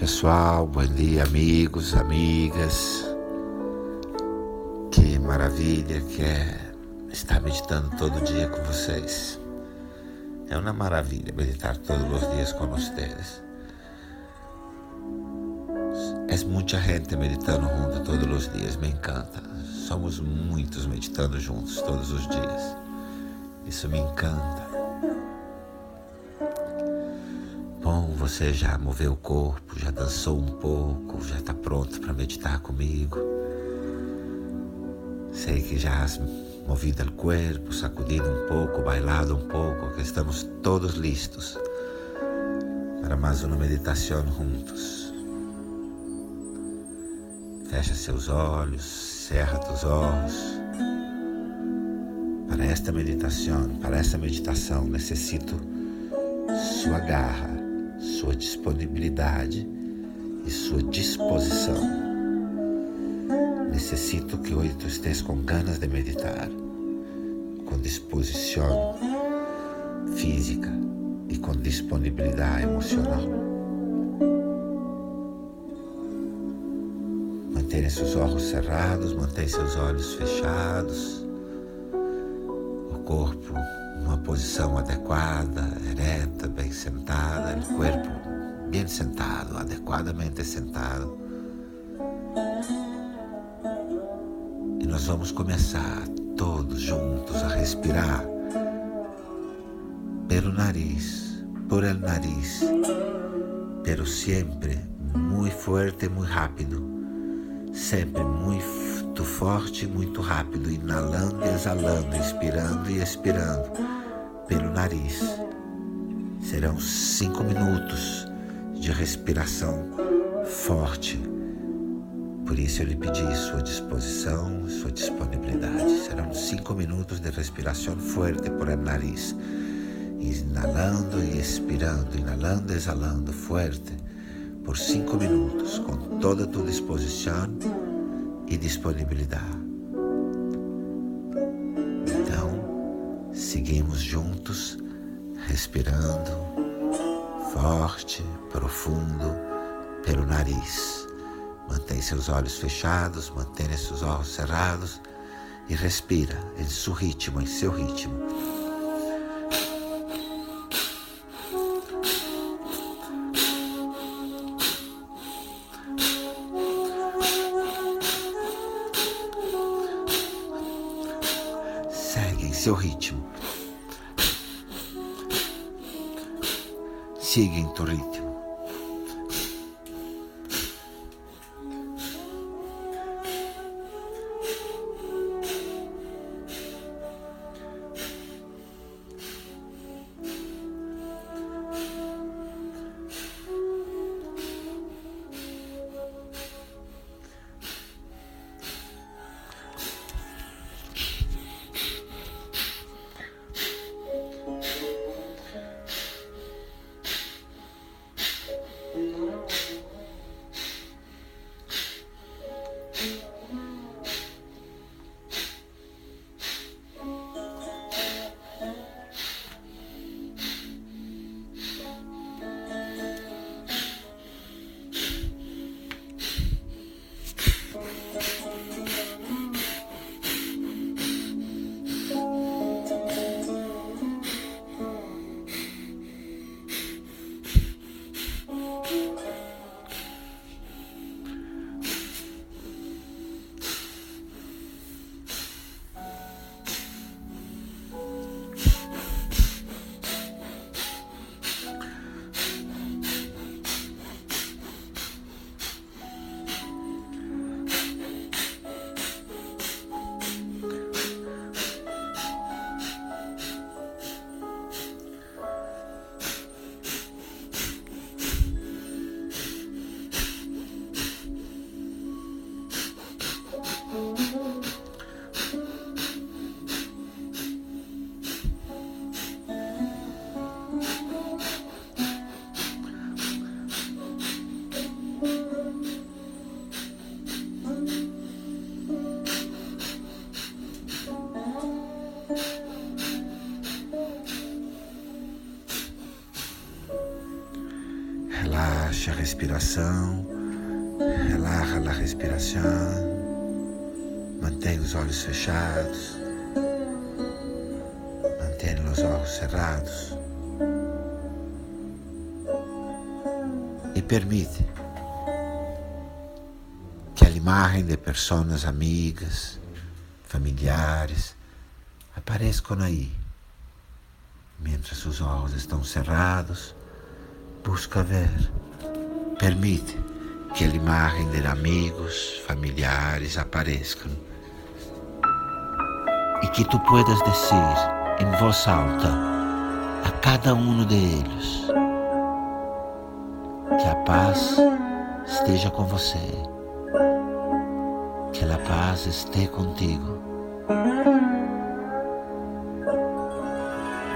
pessoal. Bom dia, amigos, amigas. Que maravilha que é estar meditando todo dia com vocês. É uma maravilha meditar todos os dias com vocês. É muita gente meditando junto todos os dias, me encanta. Somos muitos meditando juntos todos os dias. Isso me encanta. Você já moveu o corpo, já dançou um pouco, já está pronto para meditar comigo. Sei que já has movido o corpo, sacudido um pouco, bailado um pouco, que estamos todos listos para mais uma meditação juntos. Fecha seus olhos, cerra teus olhos. Para esta meditação, para esta meditação, necessito sua garra, sua disponibilidade e sua disposição. Necessito que hoje tu estejas com ganas de meditar, com disposição física e com disponibilidade emocional. Mantenha seus olhos cerrados, mantenha seus olhos fechados corpo numa posição adequada, ereta, bem sentada, o corpo bem sentado, adequadamente sentado. E nós vamos começar todos juntos a respirar pelo nariz, por el nariz, pero sempre muito forte muito rápido, sempre muito forte muito rápido, inalando e exalando, inspirando e expirando pelo nariz. Serão cinco minutos de respiração forte. Por isso eu lhe pedi sua disposição, sua disponibilidade. Serão cinco minutos de respiração forte por el nariz. Inalando e expirando, inalando e exalando forte por cinco minutos, com toda a tua disposição e disponibilidade. Seguimos juntos, respirando forte, profundo pelo nariz. Mantém seus olhos fechados, mantenha seus olhos cerrados e respira em seu ritmo, em seu ritmo. seu ritmo. Siga em teu Relaxa a respiração, relaxa a respiração, mantém os olhos fechados, mantém os olhos cerrados. E permite que a imagem de pessoas amigas, familiares apareçam aí, mientras os olhos estão cerrados busca ver, permite que a imagem de amigos, familiares apareçam e que tu puedas dizer em voz alta a cada um deles que a paz esteja com você, que a paz esteja contigo.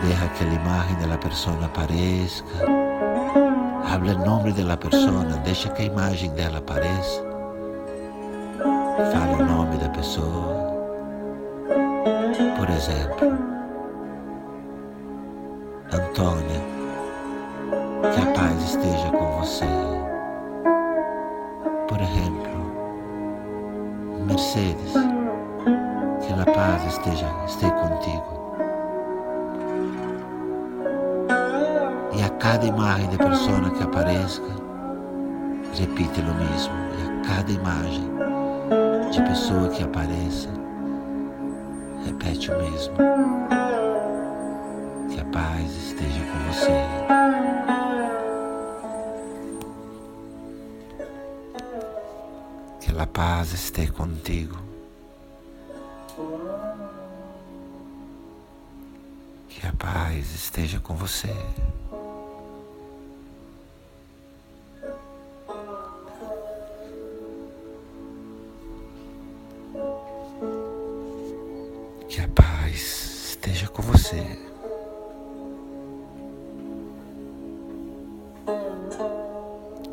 Deja que a imagem da pessoa apareça Habla em nome da pessoa, deixa que a imagem dela apareça. Fala o nome da pessoa. Por exemplo, Antônia, que a paz esteja com você. Por exemplo, Mercedes, que a paz esteja, esteja contigo. Cada imagem de pessoa que apareça, repite o mesmo. E a cada imagem de pessoa que apareça, repete o mesmo. Que a paz esteja com você. Que a paz esteja contigo. Que a paz esteja com você. Com você.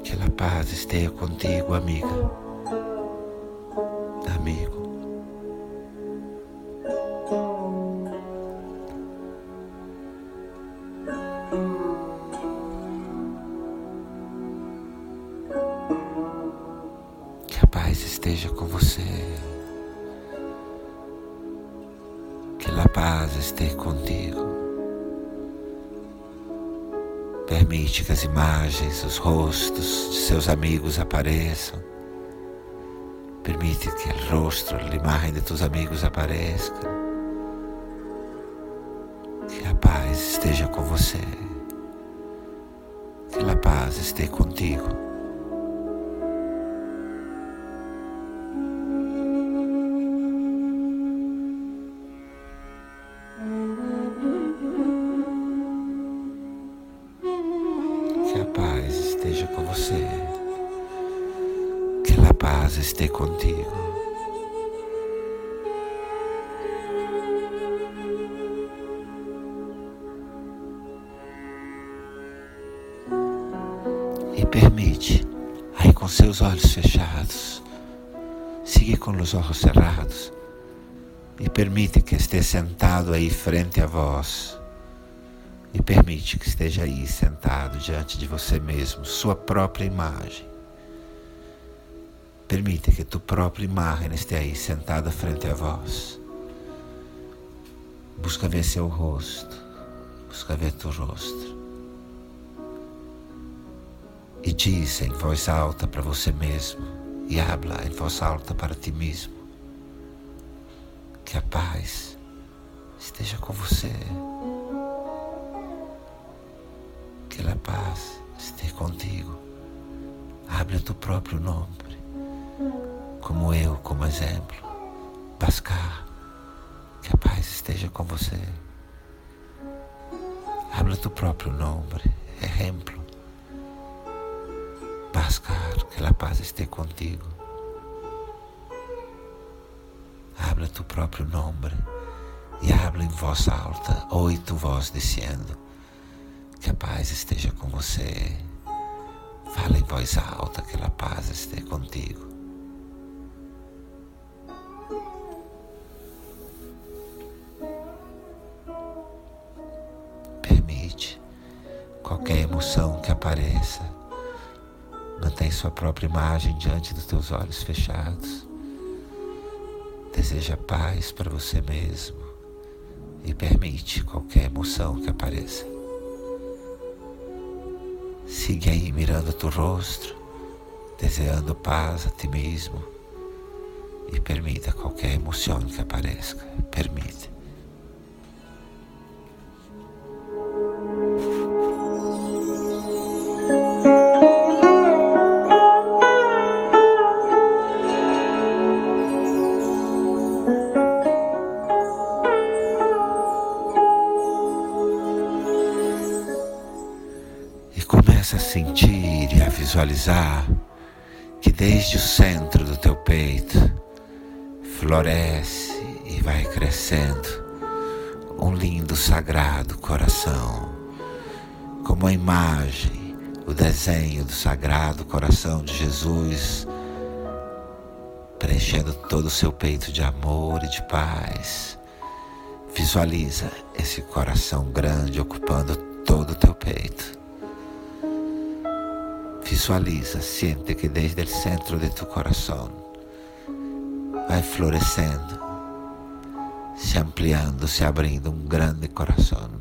Que a paz esteja contigo, amiga, amigo. Que a paz esteja com você. Paz esteja contigo. Permite que as imagens, os rostos de seus amigos apareçam. Permite que o rosto, a imagem de tus amigos apareça. Que a paz esteja com você. Que a paz esteja contigo. Paz esteja contigo. E permite, aí com seus olhos fechados, siga com os olhos cerrados e permite que esteja sentado aí frente a vós e permite que esteja aí sentado diante de você mesmo, sua própria imagem. Permite que tua própria imagem esteja aí sentada frente a vós. Busca ver seu rosto, busca ver teu rosto. E diz em voz alta para você mesmo, e habla em voz alta para ti mesmo, que a paz esteja com você. que a paz esteja contigo. Abre tu próprio nome, como eu, como exemplo. Bascar, que a paz esteja com você. Habla tu próprio nome, exemplo. Bascar, que a paz esteja contigo. Habla tu próprio nome e habla em voz alta, oito voz dizendo que a paz esteja com você. Fala em voz alta que a paz esteja contigo. Permite qualquer emoção que apareça, Mantém sua própria imagem diante dos teus olhos fechados. Deseja paz para você mesmo e permite qualquer emoção que apareça. Siga aí mirando teu rosto, desejando paz a ti mesmo e permita qualquer emoção que apareça. Permite. Começa a sentir e a visualizar que desde o centro do teu peito floresce e vai crescendo um lindo sagrado coração, como a imagem, o desenho do sagrado coração de Jesus, preenchendo todo o seu peito de amor e de paz. Visualiza esse coração grande ocupando todo o teu peito. Visualiza, siente que desde o centro de tu coração vai florescendo, se ampliando, se abrindo um grande coração,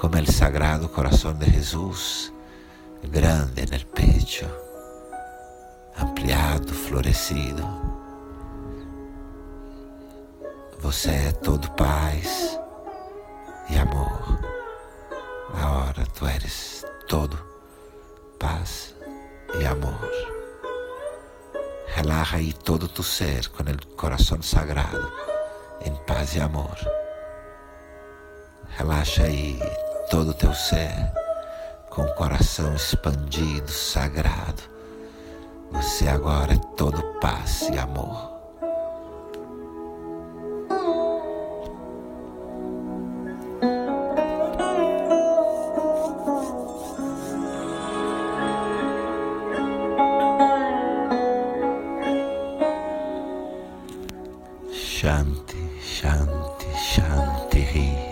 como o sagrado coração de Jesus, grande no pecho, ampliado, florescido. Você é todo paz e amor. Agora tu eres todo paz e amor. Relaja aí todo tu ser com o coração sagrado em paz e amor. Relaxa aí todo teu ser com o coração expandido, sagrado. Você agora é todo paz e amor. Shanti, Shanti.